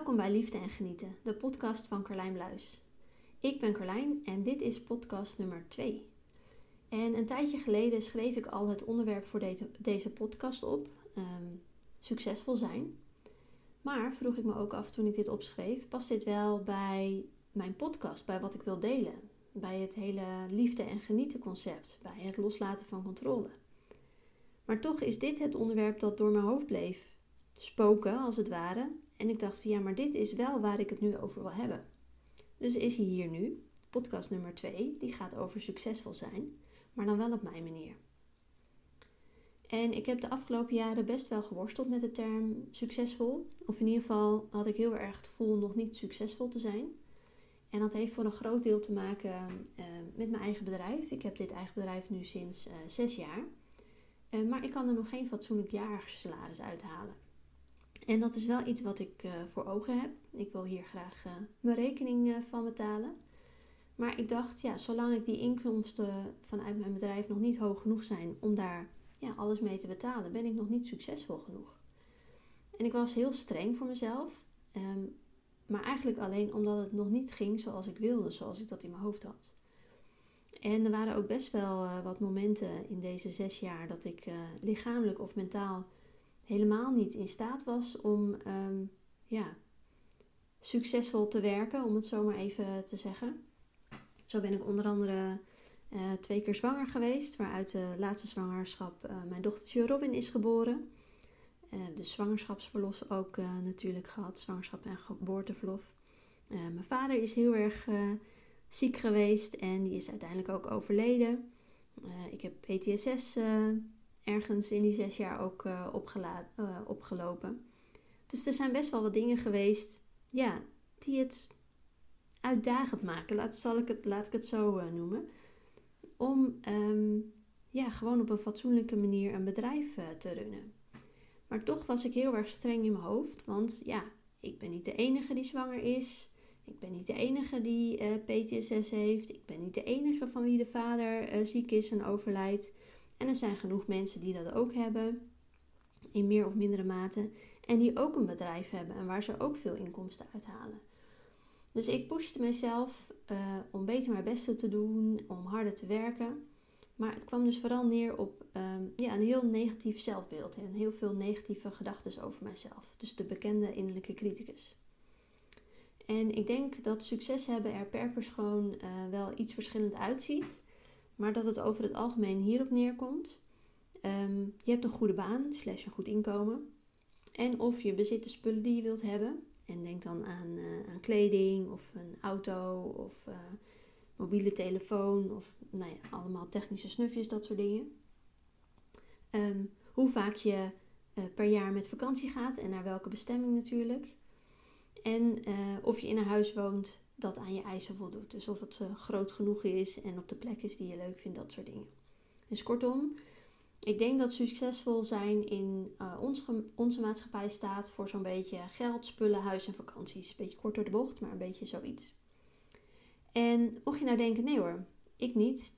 Welkom bij Liefde en Genieten, de podcast van Carlijn Bluis. Ik ben Carlijn en dit is podcast nummer 2. En een tijdje geleden schreef ik al het onderwerp voor deze podcast op: ehm, succesvol zijn. Maar vroeg ik me ook af toen ik dit opschreef: past dit wel bij mijn podcast, bij wat ik wil delen? Bij het hele liefde en genieten concept, bij het loslaten van controle. Maar toch is dit het onderwerp dat door mijn hoofd bleef spoken, als het ware. En ik dacht van ja, maar dit is wel waar ik het nu over wil hebben. Dus is hij hier nu, podcast nummer 2, die gaat over succesvol zijn, maar dan wel op mijn manier. En ik heb de afgelopen jaren best wel geworsteld met de term succesvol. Of in ieder geval had ik heel erg het gevoel nog niet succesvol te zijn. En dat heeft voor een groot deel te maken uh, met mijn eigen bedrijf. Ik heb dit eigen bedrijf nu sinds uh, zes jaar. Uh, maar ik kan er nog geen fatsoenlijk jaarsalaris uithalen. En dat is wel iets wat ik uh, voor ogen heb. Ik wil hier graag uh, mijn rekening uh, van betalen. Maar ik dacht, ja, zolang ik die inkomsten vanuit mijn bedrijf nog niet hoog genoeg zijn om daar ja, alles mee te betalen, ben ik nog niet succesvol genoeg. En ik was heel streng voor mezelf. Um, maar eigenlijk alleen omdat het nog niet ging zoals ik wilde, zoals ik dat in mijn hoofd had. En er waren ook best wel wat momenten in deze zes jaar dat ik lichamelijk of mentaal helemaal niet in staat was om ehm, ja, succesvol te werken, om het zo maar even te zeggen. Zo ben ik onder andere uh, twee keer zwanger geweest, waaruit de laatste zwangerschap uh, mijn dochtertje Robin is geboren. Uh, de zwangerschapsverlof ook natuurlijk gehad, zwangerschap en geboorteverlof. mijn vader is heel erg ziek geweest en die is uiteindelijk ook overleden. ik heb PTSS ergens in die zes jaar ook uh, opgelopen. Dus er zijn best wel wat dingen geweest, ja, die het uitdagend maken. Laat, zal ik het, laat ik het zo uh, noemen. Om um, ja, gewoon op een fatsoenlijke manier een bedrijf te runnen. Maar toch was ik heel erg streng in mijn hoofd. Want ja, ik ben niet de enige die zwanger is. Ik ben niet de enige die PTSS heeft. Ik ben niet de enige van wie de vader ziek is en overlijdt. En er zijn genoeg mensen die dat ook hebben, in meer of mindere mate, en die ook een bedrijf hebben en waar ze ook veel inkomsten uithalen. Dus ik pushte mezelf uh, om beter mijn beste te doen, om harder te werken. Maar het kwam dus vooral neer op um, ja, een heel negatief zelfbeeld en heel veel negatieve gedachten over mijzelf. Dus de bekende innerlijke criticus. En ik denk dat succes hebben er per persoon uh, wel iets verschillend uitziet maar dat het over het algemeen hierop neerkomt. Um, je hebt een goede baan, slash een goed inkomen. En of je bezit de spullen die je wilt hebben. En denk dan aan, uh, aan kleding of een auto of uh, mobiele telefoon of nou ja, allemaal technische snufjes, dat soort dingen. Um, hoe vaak je uh, per jaar met vakantie gaat en naar welke bestemming natuurlijk. En of je in een huis woont dat aan je eisen voldoet. Dus of het uh, groot genoeg is en op de plek is die je leuk vindt, dat soort dingen. Dus kortom, ik denk dat succesvol zijn in uh, ons, onze maatschappij staat voor zo'n beetje geld, spullen, huis en vakanties. Beetje kort door de bocht, maar een beetje zoiets. En mocht je nou denken, nee hoor, ik niet.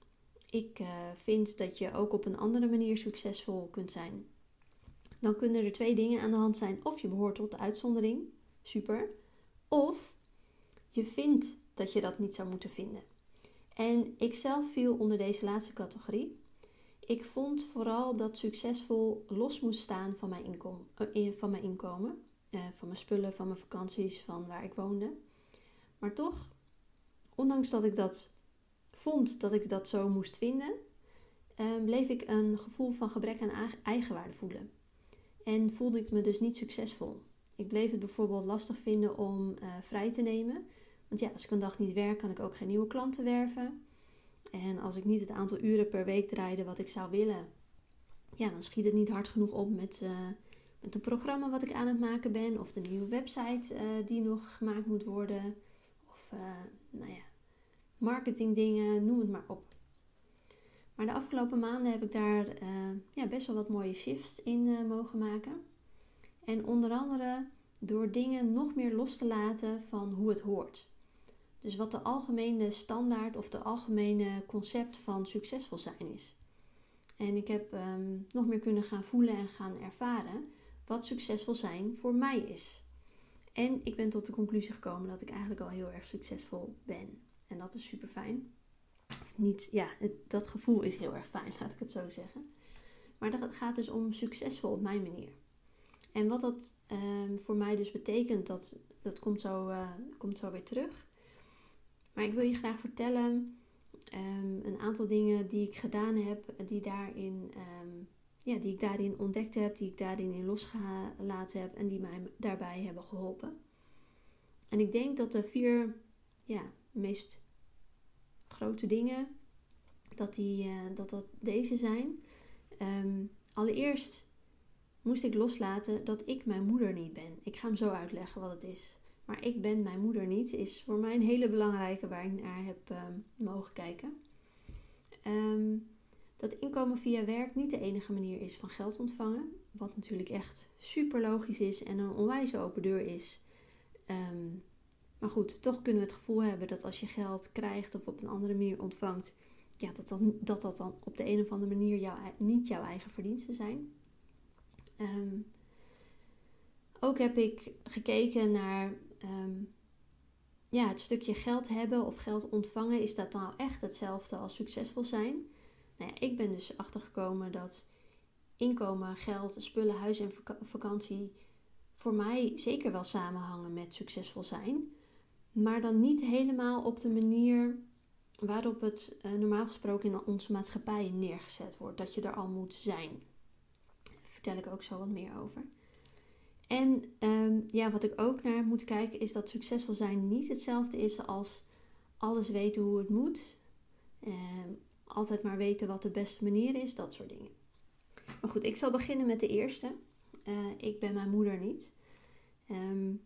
Ik uh, vind dat je ook op een andere manier succesvol kunt zijn. Dan kunnen er twee dingen aan de hand zijn. Of je behoort tot de uitzondering, super. Of je vindt dat je dat niet zou moeten vinden. En ik zelf viel onder deze laatste categorie. Ik vond vooral dat succesvol los moest staan van mijn, uh, van mijn inkomen, uh, van mijn spullen, van mijn vakanties, van waar ik woonde. Maar toch, ondanks dat ik dat vond dat ik dat zo moest vinden, uh, bleef ik een gevoel van gebrek aan eigenwaarde voelen. En voelde ik me dus niet succesvol. Ik bleef het bijvoorbeeld lastig vinden om vrij te nemen want ja, als ik een dag niet werk, kan ik ook geen nieuwe klanten werven. En als ik niet het aantal uren per week draaide wat ik zou willen, ja, dan schiet het niet hard genoeg op met, uh, met een programma wat ik aan het maken ben. Of de nieuwe website uh, die nog gemaakt moet worden. Of, uh, nou ja, marketingdingen, noem het maar op. Maar de afgelopen maanden heb ik daar ja, best wel wat mooie shifts in mogen maken. En onder andere door dingen nog meer los te laten van hoe het hoort. Dus wat de algemene standaard of de algemene concept van succesvol zijn is. En ik heb um, nog meer kunnen gaan voelen en gaan ervaren wat succesvol zijn voor mij is. En ik ben tot de conclusie gekomen dat ik eigenlijk al heel erg succesvol ben. En dat is super fijn. Of niet, ja, dat gevoel is heel erg fijn, laat ik het zo zeggen. Maar dat gaat dus om succesvol op mijn manier. En wat dat um, voor mij dus betekent, dat, dat komt, zo, uh, komt zo weer terug. Maar ik wil je graag vertellen um, een aantal dingen die ik gedaan heb, die, daarin, um, ja, die ik daarin ontdekt heb, die ik daarin in losgelaten heb en die mij daarbij hebben geholpen. En ik denk dat de vier ja, meest grote dingen, dat, die, uh, dat, dat deze zijn. allereerst moest ik loslaten dat ik mijn moeder niet ben. Ik ga hem zo uitleggen wat het is. Maar ik ben mijn moeder niet, is voor mij een hele belangrijke waar ik naar heb ehm, mogen kijken. Ehm, dat inkomen via werk niet de enige manier is van geld ontvangen. Wat natuurlijk echt super logisch is en een onwijs open deur is. Ehm, maar goed, toch kunnen we het gevoel hebben dat als je geld krijgt of op een andere manier ontvangt, ja, dat, dat, dat, dat dan op de een of andere manier niet jouw eigen verdiensten zijn. Ook heb ik gekeken naar um, ja, het stukje geld hebben of geld ontvangen. Is dat nou echt hetzelfde als succesvol zijn? Nou ja, ik ben dus achtergekomen dat inkomen, geld, spullen, huis en vakantie voor mij zeker wel samenhangen met succesvol zijn. Maar dan niet helemaal op de manier waarop het uh, normaal gesproken in onze maatschappij neergezet wordt. Dat je er al moet zijn. Daar vertel ik ook zo wat meer over. En ehm, ja, wat ik ook naar moet kijken is dat succesvol zijn niet hetzelfde is als alles weten hoe het moet. Ehm, altijd maar weten wat de beste manier is, dat soort dingen. Maar goed, ik zal beginnen met de eerste. Uh, ik ben mijn moeder niet. Um,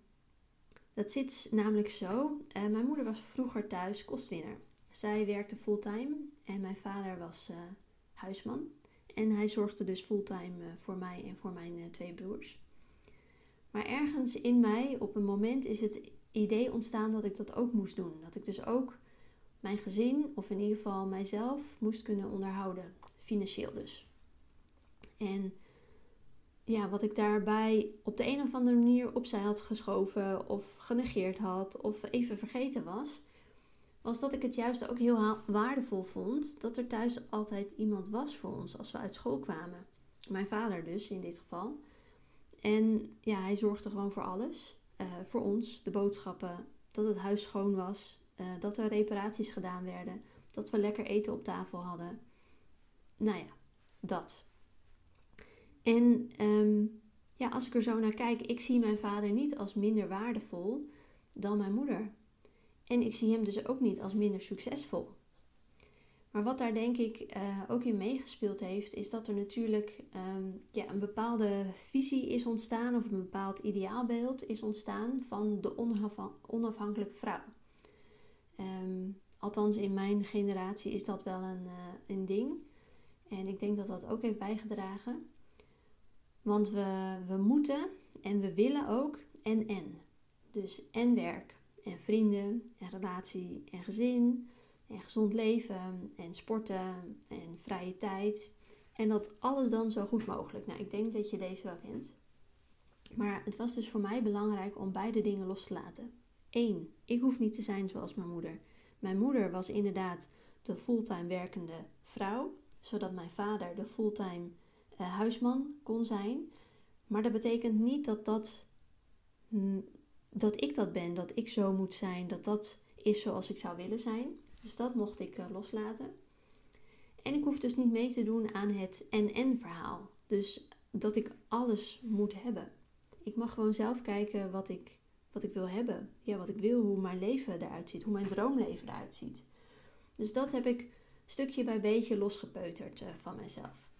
dat zit namelijk zo. Uh, mijn moeder was vroeger thuis kostwinner. Zij werkte fulltime en mijn vader was uh, huisman. En hij zorgde dus fulltime voor mij en voor mijn twee broers. Maar ergens in mij, op een moment, is het idee ontstaan dat ik dat ook moest doen. Dat ik dus ook mijn gezin, of in ieder geval mijzelf, moest kunnen onderhouden. Financieel dus. En ja, wat ik daarbij op de een of andere manier opzij had geschoven, of genegeerd had, of even vergeten was, was dat ik het juist ook heel waardevol vond dat er thuis altijd iemand was voor ons als we uit school kwamen. Mijn vader dus in dit geval. En ja, hij zorgde gewoon voor alles. Uh, voor ons, de boodschappen, dat het huis schoon was, uh, dat er reparaties gedaan werden, dat we lekker eten op tafel hadden. Nou ja, dat. En um, ja, als ik er zo naar kijk, ik zie mijn vader niet als minder waardevol dan mijn moeder. En ik zie hem dus ook niet als minder succesvol. Maar wat daar denk ik uh, ook in meegespeeld heeft, is dat er natuurlijk um, ja, een bepaalde visie is ontstaan of een bepaald ideaalbeeld is ontstaan van de onafhankelijke vrouw. Um, althans, in mijn generatie is dat wel een, uh, een ding. En ik denk dat dat ook heeft bijgedragen. Want we, we moeten en we willen ook en en. Dus en werk en vrienden en relatie en gezin en gezond leven en sporten en vrije tijd. En dat alles dan zo goed mogelijk. Nou, ik denk dat je deze wel kent. Maar het was dus voor mij belangrijk om beide dingen los te laten. Eén, ik hoef niet te zijn zoals mijn moeder. Mijn moeder was inderdaad de fulltime werkende vrouw, zodat mijn vader de fulltime uh, huisman kon zijn. Maar dat betekent niet dat, dat, dat ik dat ben, dat ik zo moet zijn, dat dat is zoals ik zou willen zijn. Dus dat mocht ik uh, loslaten. En ik hoef dus niet mee te doen aan het en-en verhaal. Dus dat ik alles moet hebben. Ik mag gewoon zelf kijken wat ik, wat ik wil hebben. Ja, wat ik wil, hoe mijn leven eruit ziet, hoe mijn droomleven eruit ziet. Dus dat heb ik stukje bij beetje losgepeuterd uh, van mezelf.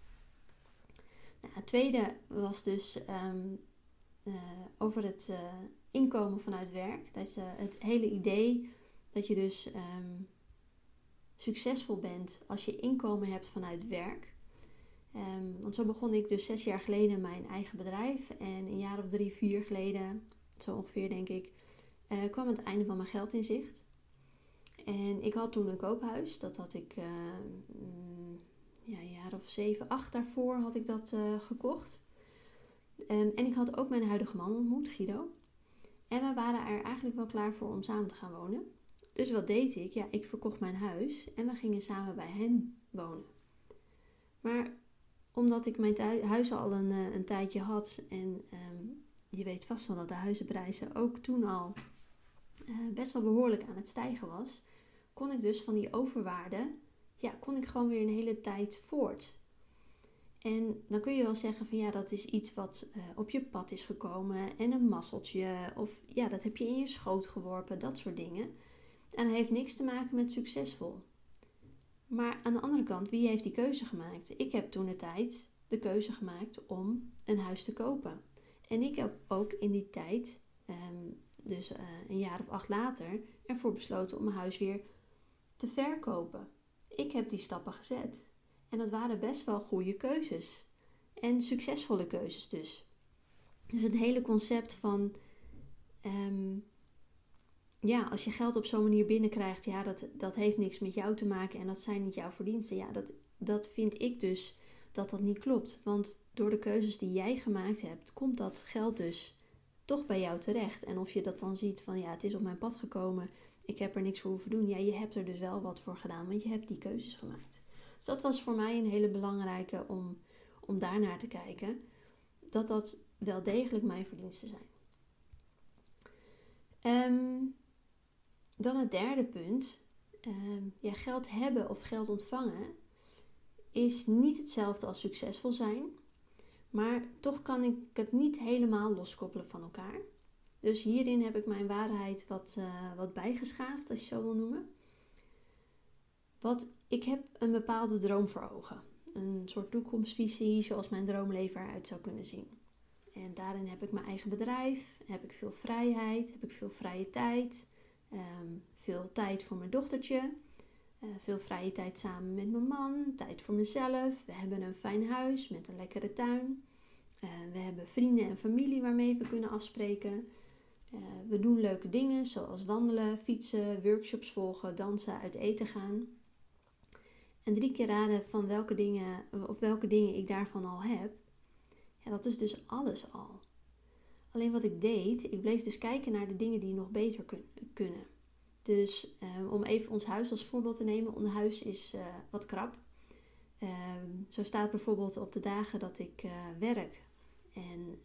Nou, het tweede was dus um, uh, over het inkomen vanuit werk. Dat je het hele idee dat je dus um, succesvol bent als je inkomen hebt vanuit werk. Um, want zo begon ik dus zes jaar geleden mijn eigen bedrijf. En een jaar of drie, vier geleden, zo ongeveer denk ik, uh, kwam het einde van mijn geld in zicht. En ik had toen een koophuis. Dat had ik uh, ja, een jaar of zeven, acht daarvoor had ik dat uh, gekocht. Um, en ik had ook mijn huidige man ontmoet, Guido. En we waren er eigenlijk wel klaar voor om samen te gaan wonen. Dus wat deed ik? Ja, ik verkocht mijn huis en we gingen samen bij hem wonen. Maar omdat ik mijn huis al een, eh, een tijdje had en ehm, je weet vast wel dat de huizenprijzen ook toen al uh, best wel behoorlijk aan het stijgen was, kon ik dus van die overwaarde, ja, kon ik gewoon weer een hele tijd voort. En dan kun je wel zeggen van ja, dat is iets wat uh, op je pad is gekomen en een masseltje of ja, dat heb je in je schoot geworpen, dat soort dingen. En heeft niks te maken met succesvol. Maar aan de andere kant, wie heeft die keuze gemaakt? Ik heb toen de tijd de keuze gemaakt om een huis te kopen. En ik heb ook in die tijd, ehm, dus uh, een jaar of acht later, ervoor besloten om mijn huis weer te verkopen. Ik heb die stappen gezet. En dat waren best wel goede keuzes. En succesvolle keuzes dus. Dus het hele concept van um, ja, als je geld op zo'n manier binnenkrijgt, ja, dat, dat heeft niks met jou te maken en dat zijn niet jouw verdiensten. Ja, dat, dat vind ik dus dat dat niet klopt. Want door de keuzes die jij gemaakt hebt, komt dat geld dus toch bij jou terecht. En of je dat dan ziet van ja, het is op mijn pad gekomen, ik heb er niks voor hoeven doen. Ja, je hebt er dus wel wat voor gedaan, want je hebt die keuzes gemaakt. Dus dat was voor mij een hele belangrijke om, om daar naar te kijken. Dat dat wel degelijk mijn verdiensten zijn. Um, dan het derde punt. Ja, geld hebben of geld ontvangen is niet hetzelfde als succesvol zijn. Maar toch kan ik het niet helemaal loskoppelen van elkaar. Dus hierin heb ik mijn waarheid wat, uh, wat bijgeschaafd, als je zo wil noemen. Wat, ik heb een bepaalde droom voor ogen. Een soort toekomstvisie zoals mijn droomleven eruit zou kunnen zien. En daarin heb ik mijn eigen bedrijf, heb ik veel vrijheid, heb ik veel vrije tijd. Ehm, veel tijd voor mijn dochtertje. Uh, veel vrije tijd samen met mijn man. Tijd voor mezelf. We hebben een fijn huis met een lekkere tuin. Uh, we hebben vrienden en familie waarmee we kunnen afspreken. Uh, we doen leuke dingen zoals wandelen, fietsen, workshops volgen, dansen, uit eten gaan. En drie keer raden van welke dingen, of welke dingen ik daarvan al heb. Ja, dat is dus alles al. Alleen wat ik deed, ik bleef dus kijken naar de dingen die nog beter kunnen. Dus uh, om even ons huis als voorbeeld te nemen. Ons huis is uh, wat krap. Uh, zo staat bijvoorbeeld op de dagen dat ik eh, werk en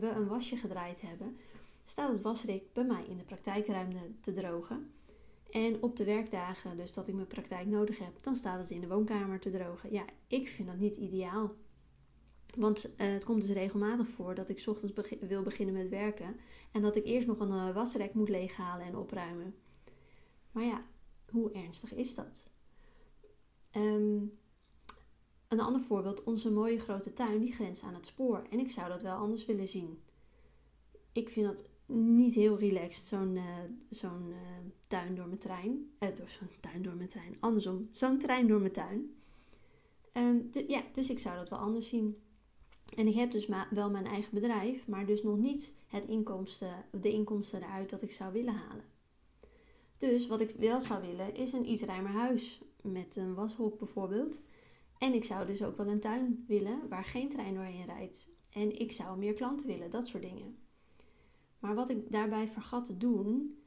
we een wasje gedraaid hebben, staat het wasrik bij mij in de praktijkruimte te drogen. En op de werkdagen, dus dat ik mijn praktijk nodig heb, dan staat het in de woonkamer te drogen. Ja, ik vind dat niet ideaal. Want uh, het komt dus regelmatig voor dat ik ochtends wil beginnen met werken en dat ik eerst nog een uh, wasrek moet leeghalen en opruimen. Maar ja, hoe ernstig is dat? Um, een ander voorbeeld, onze mooie grote tuin die grenst aan het spoor en ik zou dat wel anders willen zien. Ik vind dat niet heel relaxed, zo'n zo'n tuin door mijn trein. door zo'n tuin door mijn trein, andersom, zo'n trein door mijn tuin. Um, ja, dus ik zou dat wel anders zien. En ik heb dus wel mijn eigen bedrijf, maar dus nog niet het inkomsten, de inkomsten eruit dat ik zou willen halen. Dus wat ik wel zou willen is een iets ruimer huis met een washok bijvoorbeeld. En ik zou dus ook wel een tuin willen waar geen trein doorheen rijdt. En ik zou meer klanten willen, dat soort dingen. Maar wat ik daarbij vergat te doen,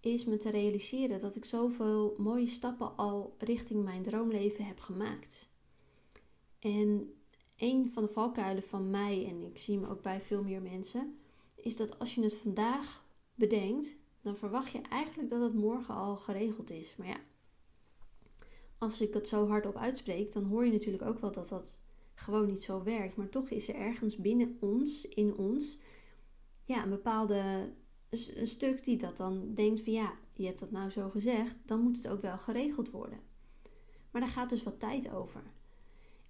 is me te realiseren dat ik zoveel mooie stappen al richting mijn droomleven heb gemaakt. En een van de valkuilen van mij, en ik zie hem ook bij veel meer mensen, is dat als je het vandaag bedenkt, dan verwacht je eigenlijk dat het morgen al geregeld is. Maar ja, als ik het zo hardop uitspreek, dan hoor je natuurlijk ook wel dat dat gewoon niet zo werkt. Maar toch is er ergens binnen ons, in ons, ja, een bepaalde een stuk die dat dan denkt van ja, je hebt dat nou zo gezegd, dan moet het ook wel geregeld worden. Maar daar gaat dus wat tijd over.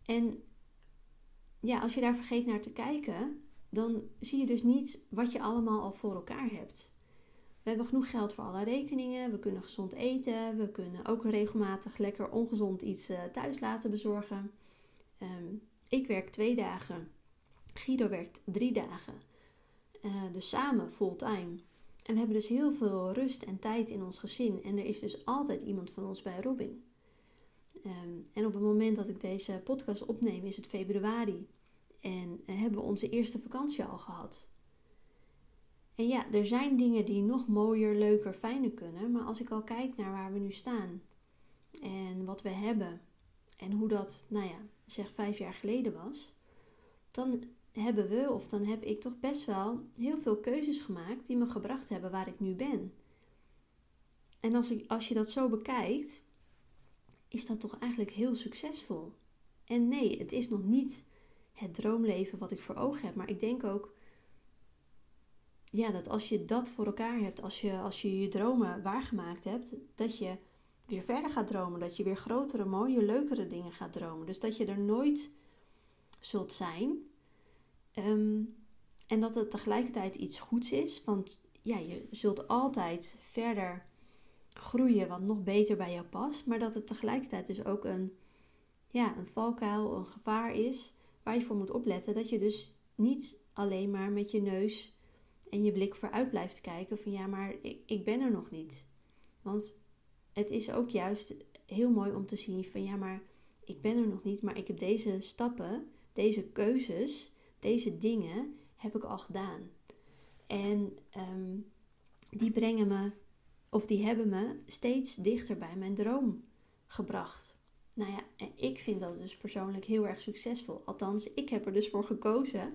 En ja, als je daar vergeet naar te kijken, dan zie je dus niet wat je allemaal al voor elkaar hebt. We hebben genoeg geld voor alle rekeningen, we kunnen gezond eten, we kunnen ook regelmatig lekker ongezond iets uh, thuis laten bezorgen. Um, ik werk twee dagen, Guido werkt drie dagen, uh, dus samen fulltime. En we hebben dus heel veel rust en tijd in ons gezin en er is dus altijd iemand van ons bij Robin. Um, en op het moment dat ik deze podcast opneem is het februari. En uh, hebben we onze eerste vakantie al gehad. En ja, er zijn dingen die nog mooier, leuker, fijner kunnen. Maar als ik al kijk naar waar we nu staan en wat we hebben en hoe dat, nou ja, zeg vijf jaar geleden was, dan hebben we, of dan heb ik toch best wel heel veel keuzes gemaakt die me gebracht hebben waar ik nu ben. En als, ik, als je dat zo bekijkt, is dat toch eigenlijk heel succesvol. En nee, het is nog niet het droomleven wat ik voor ogen heb, maar ik denk ook ja, dat als je dat voor elkaar hebt, als je, als je je dromen waargemaakt hebt, dat je weer verder gaat dromen. Dat je weer grotere, mooie, leukere dingen gaat dromen. Dus dat je er nooit zult zijn. Ehm, en dat het tegelijkertijd iets goeds is. Want ja, je zult altijd verder groeien wat nog beter bij jou past. Maar dat het tegelijkertijd dus ook een, ja, een valkuil, een gevaar is waar je voor moet opletten. Dat je dus niet alleen maar met je neus en je blik vooruit blijft kijken van ja, maar ik, ik ben er nog niet. Want het is ook juist heel mooi om te zien van ja, maar ik ben er nog niet, maar ik heb deze stappen, deze keuzes, deze dingen heb ik al gedaan. En ehm, die brengen me, of die hebben me steeds dichter bij mijn droom gebracht. Nou ja, en ik vind dat dus persoonlijk heel erg succesvol. Althans, ik heb er dus voor gekozen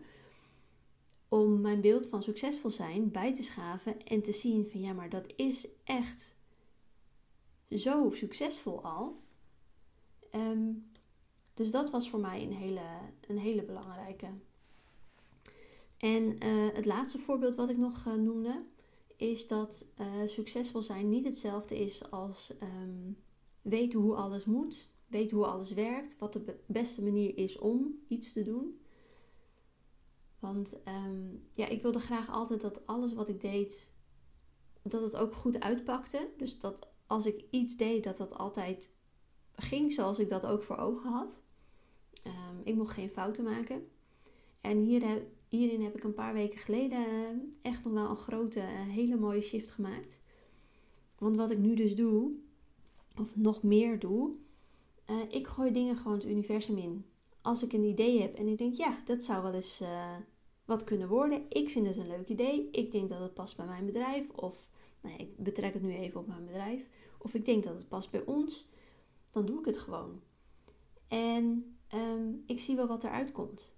om mijn beeld van succesvol zijn bij te schaven en te zien van ja, maar dat is echt zo succesvol al. Ehm, dus dat was voor mij een hele, een hele belangrijke. En eh, het laatste voorbeeld wat ik nog uh, noemde, is dat uh, succesvol zijn niet hetzelfde is als um, weten hoe alles moet, weten hoe alles werkt, wat de beste manier is om iets te doen. Want um, ja, ik wilde graag altijd dat alles wat ik deed, dat het ook goed uitpakte. Dus dat als ik iets deed, dat dat altijd ging zoals ik dat ook voor ogen had. Um, ik mocht geen fouten maken. En hier, hierin heb ik een paar weken geleden echt nog wel een grote, hele mooie shift gemaakt. Want wat ik nu dus doe, of nog meer doe, uh, ik gooi dingen gewoon het universum in. Als ik een idee heb en ik denk, ja, dat zou wel eens uh, wat kunnen worden. Ik vind het een leuk idee. Ik denk dat het past bij mijn bedrijf. Of, nou ik betrek het nu even op mijn bedrijf of ik denk dat het past bij ons, dan doe ik het gewoon. En ehm, ik zie wel wat eruit komt.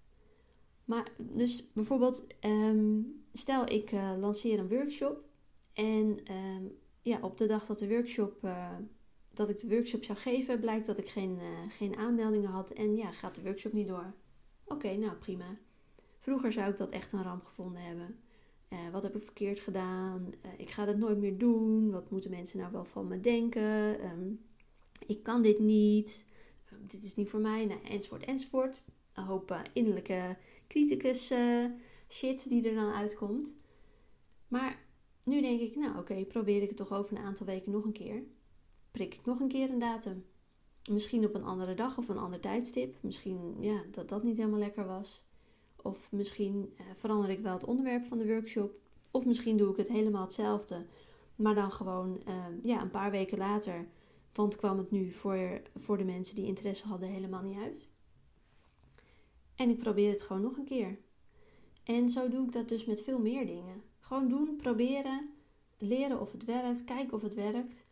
Maar dus bijvoorbeeld, ehm, stel ik uh, lanceer een workshop en ehm, ja, op de dag dat de workshop dat ik de workshop zou geven, blijkt dat ik geen, uh, geen aanmeldingen had en ja, gaat de workshop niet door. Oké, nou prima. Vroeger zou ik dat echt een ramp gevonden hebben. Uh, wat heb ik verkeerd gedaan? Uh, ik ga dat nooit meer doen. Wat moeten mensen nou wel van me denken? Um, ik kan dit niet. Um, dit is niet voor mij. Nou, enzovoort, enzovoort. Een hoop innerlijke criticus shit die er dan uitkomt. Maar nu denk ik, nou oké, probeer ik het toch over een aantal weken nog een keer. Prik ik nog een keer een datum. Misschien op een andere dag of een ander tijdstip. Misschien ja, dat dat niet helemaal lekker was. Of misschien uh, verander ik wel het onderwerp van de workshop. Of misschien doe ik het helemaal hetzelfde. Maar dan gewoon uh, ja, een paar weken later. Want kwam het nu voor, voor de mensen die interesse hadden helemaal niet uit. En ik probeer het gewoon nog een keer. En zo doe ik dat dus met veel meer dingen. Gewoon doen, proberen, leren of het werkt, kijken of het werkt.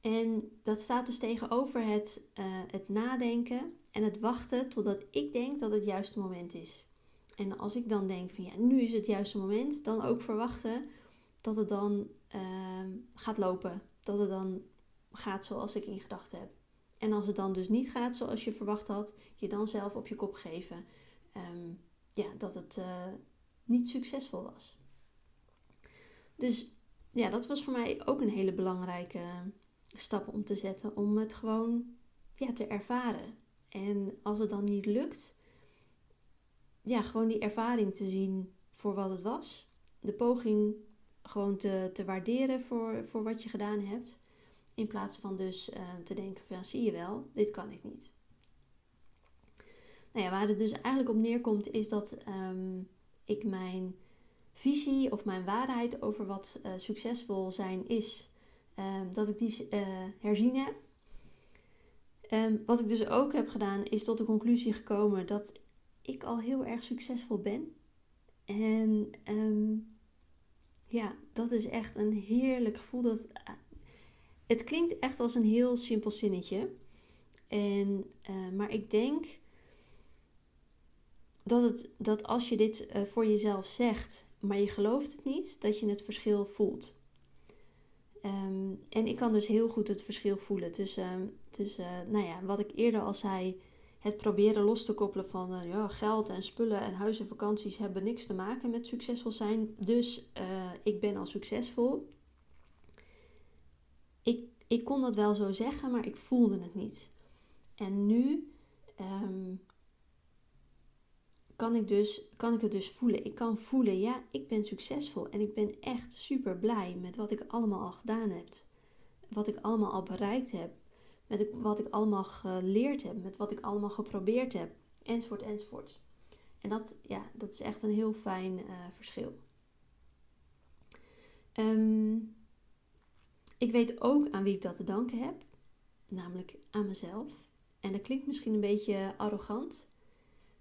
En dat staat dus tegenover het, uh, het nadenken en het wachten totdat ik denk dat het juiste moment is. En als ik dan denk van ja, nu is het juiste moment, dan ook verwachten dat het dan uh, gaat lopen. Dat het dan gaat zoals ik in gedachten heb. En als het dan dus niet gaat zoals je verwacht had, je dan zelf op je kop geven um, ja, dat het uh, niet succesvol was. Dus ja, dat was voor mij ook een hele belangrijke stap om te zetten. Om het gewoon ja, te ervaren. En als het dan niet lukt, ja, gewoon die ervaring te zien voor wat het was. De poging gewoon te, te waarderen voor, voor wat je gedaan hebt. In plaats van dus uh, te denken van, zie je wel, dit kan ik niet. Nou ja, waar het dus eigenlijk op neerkomt is dat um, ik mijn visie of mijn waarheid over wat uh, succesvol zijn is, um, dat ik die uh, herzien heb. Um, wat ik dus ook heb gedaan is tot de conclusie gekomen dat ik al heel erg succesvol ben. En um, ja, dat is echt een heerlijk gevoel. Dat, het klinkt echt als een heel simpel zinnetje. En, uh, maar ik denk dat, het, dat als je dit voor jezelf zegt, maar je gelooft het niet, dat je het verschil voelt. Um, en ik kan dus heel goed het verschil voelen tussen, tussen nou ja, wat ik eerder al zei, het proberen los te koppelen van uh, ja, geld en spullen en huis en vakanties hebben niks te maken met succesvol zijn. Dus uh, ik ben al succesvol. Ik, ik kon dat wel zo zeggen, maar ik voelde het niet. En nu um, kan, ik dus, kan ik het dus voelen. Ik kan voelen, ja, ik ben succesvol en ik ben echt super blij met wat ik allemaal al gedaan heb. Wat ik allemaal al bereikt heb met wat ik allemaal geleerd heb, met wat ik allemaal geprobeerd heb, enzovoort, enzovoort. En dat, ja, dat is echt een heel fijn uh, verschil. Um, ik weet ook aan wie ik dat te danken heb, namelijk aan mezelf. En dat klinkt misschien een beetje arrogant,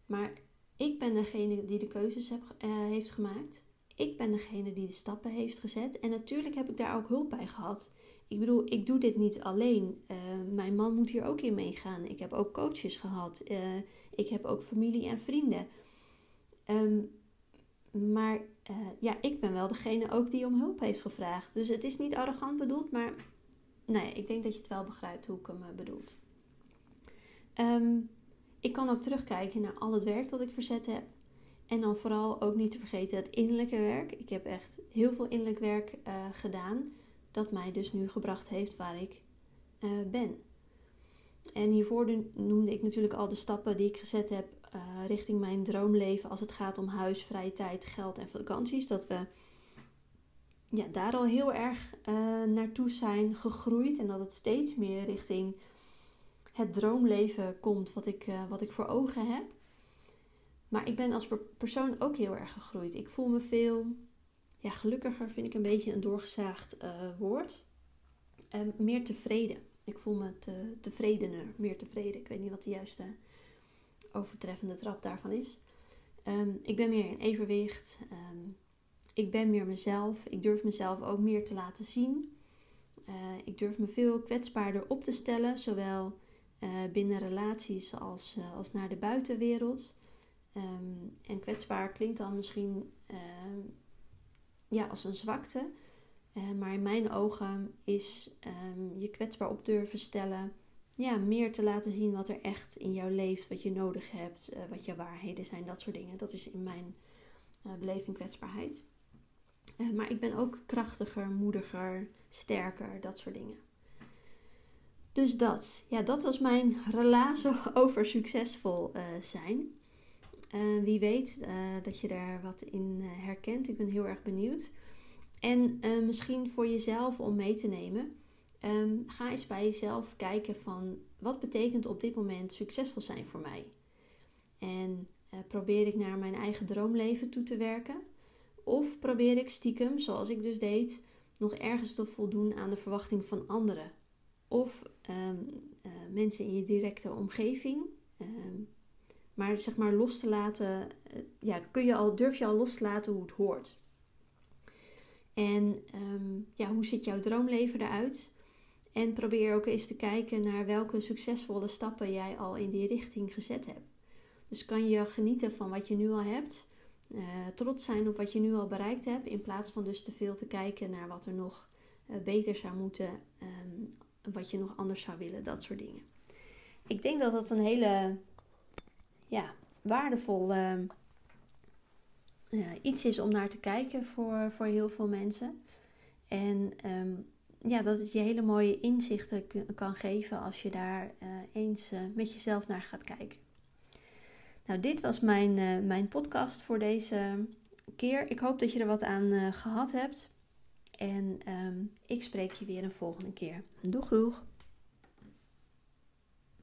maar ik ben degene die de keuzes heb, uh, heeft gemaakt. Ik ben degene die de stappen heeft gezet. En natuurlijk heb ik daar ook hulp bij gehad ik bedoel, ik doe dit niet alleen. Uh, mijn man moet hier ook in meegaan. Ik heb ook coaches gehad. Uh, ik heb ook familie en vrienden. Um, maar ja, ik ben wel degene ook die om hulp heeft gevraagd. Dus het is niet arrogant bedoeld, maar nee, ik denk dat je het wel begrijpt hoe ik hem bedoelt. Um, ik kan ook terugkijken naar al het werk dat ik verzet heb. En dan vooral ook niet te vergeten het innerlijke werk. Ik heb echt heel veel innerlijk werk gedaan dat mij dus nu gebracht heeft waar ik uh, ben. En hiervoor noemde ik natuurlijk al de stappen die ik gezet heb uh, richting mijn droomleven als het gaat om huis, vrije tijd, geld en vakanties. Dat we ja, daar al heel erg naartoe zijn gegroeid en dat het steeds meer richting het droomleven komt wat ik, wat ik voor ogen heb. Maar ik ben als persoon ook heel erg gegroeid. Ik voel me veel ja, gelukkiger vind ik een beetje een doorgezaagd uh, woord. Um, meer tevreden. Ik voel me te, tevredener, meer tevreden. Ik weet niet wat de juiste overtreffende trap daarvan is. Um, ik ben meer in evenwicht. Um, ik ben meer mezelf. Ik durf mezelf ook meer te laten zien. Uh, ik durf me veel kwetsbaarder op te stellen, zowel uh, binnen relaties als, uh, als naar de buitenwereld. Um, en kwetsbaar klinkt dan misschien ja, als een zwakte. Uh, maar in mijn ogen is um, je kwetsbaar op durven stellen. Ja, meer te laten zien wat er echt in jou leeft, wat je nodig hebt, wat je waarheden zijn, dat soort dingen. Dat is in mijn beleving kwetsbaarheid. maar ik ben ook krachtiger, moediger, sterker, dat soort dingen. Dus dat, ja, dat was mijn relatie over succesvol zijn. Uh, wie weet uh, dat je daar wat in herkent. Ik ben heel erg benieuwd. En misschien voor jezelf om mee te nemen. Um, ga eens bij jezelf kijken van wat betekent op dit moment succesvol zijn voor mij. En probeer ik naar mijn eigen droomleven toe te werken? Of probeer ik stiekem, zoals ik dus deed, nog ergens te voldoen aan de verwachting van anderen? Of um, mensen in je directe omgeving? Um, maar zeg maar los te laten, eh, ja, kun je al, durf je al los te laten hoe het hoort. En um, ja, hoe ziet jouw droomleven eruit? En probeer ook eens te kijken naar welke succesvolle stappen jij al in die richting gezet hebt. Dus kan je genieten van wat je nu al hebt, uh, trots zijn op wat je nu al bereikt hebt, in plaats van dus te veel te kijken naar wat er nog beter zou moeten, um, wat je nog anders zou willen, dat soort dingen. Ik denk dat dat een hele ja, waardevol uh, iets is om naar te kijken voor, voor heel veel mensen. En um, ja, dat het je hele mooie inzichten kan geven als je daar uh, eens uh, met jezelf naar gaat kijken. Nou, dit was mijn, uh, mijn podcast voor deze keer. Ik hoop dat je er wat aan gehad hebt. En um, ik spreek je weer een volgende keer. Doeg, doeg!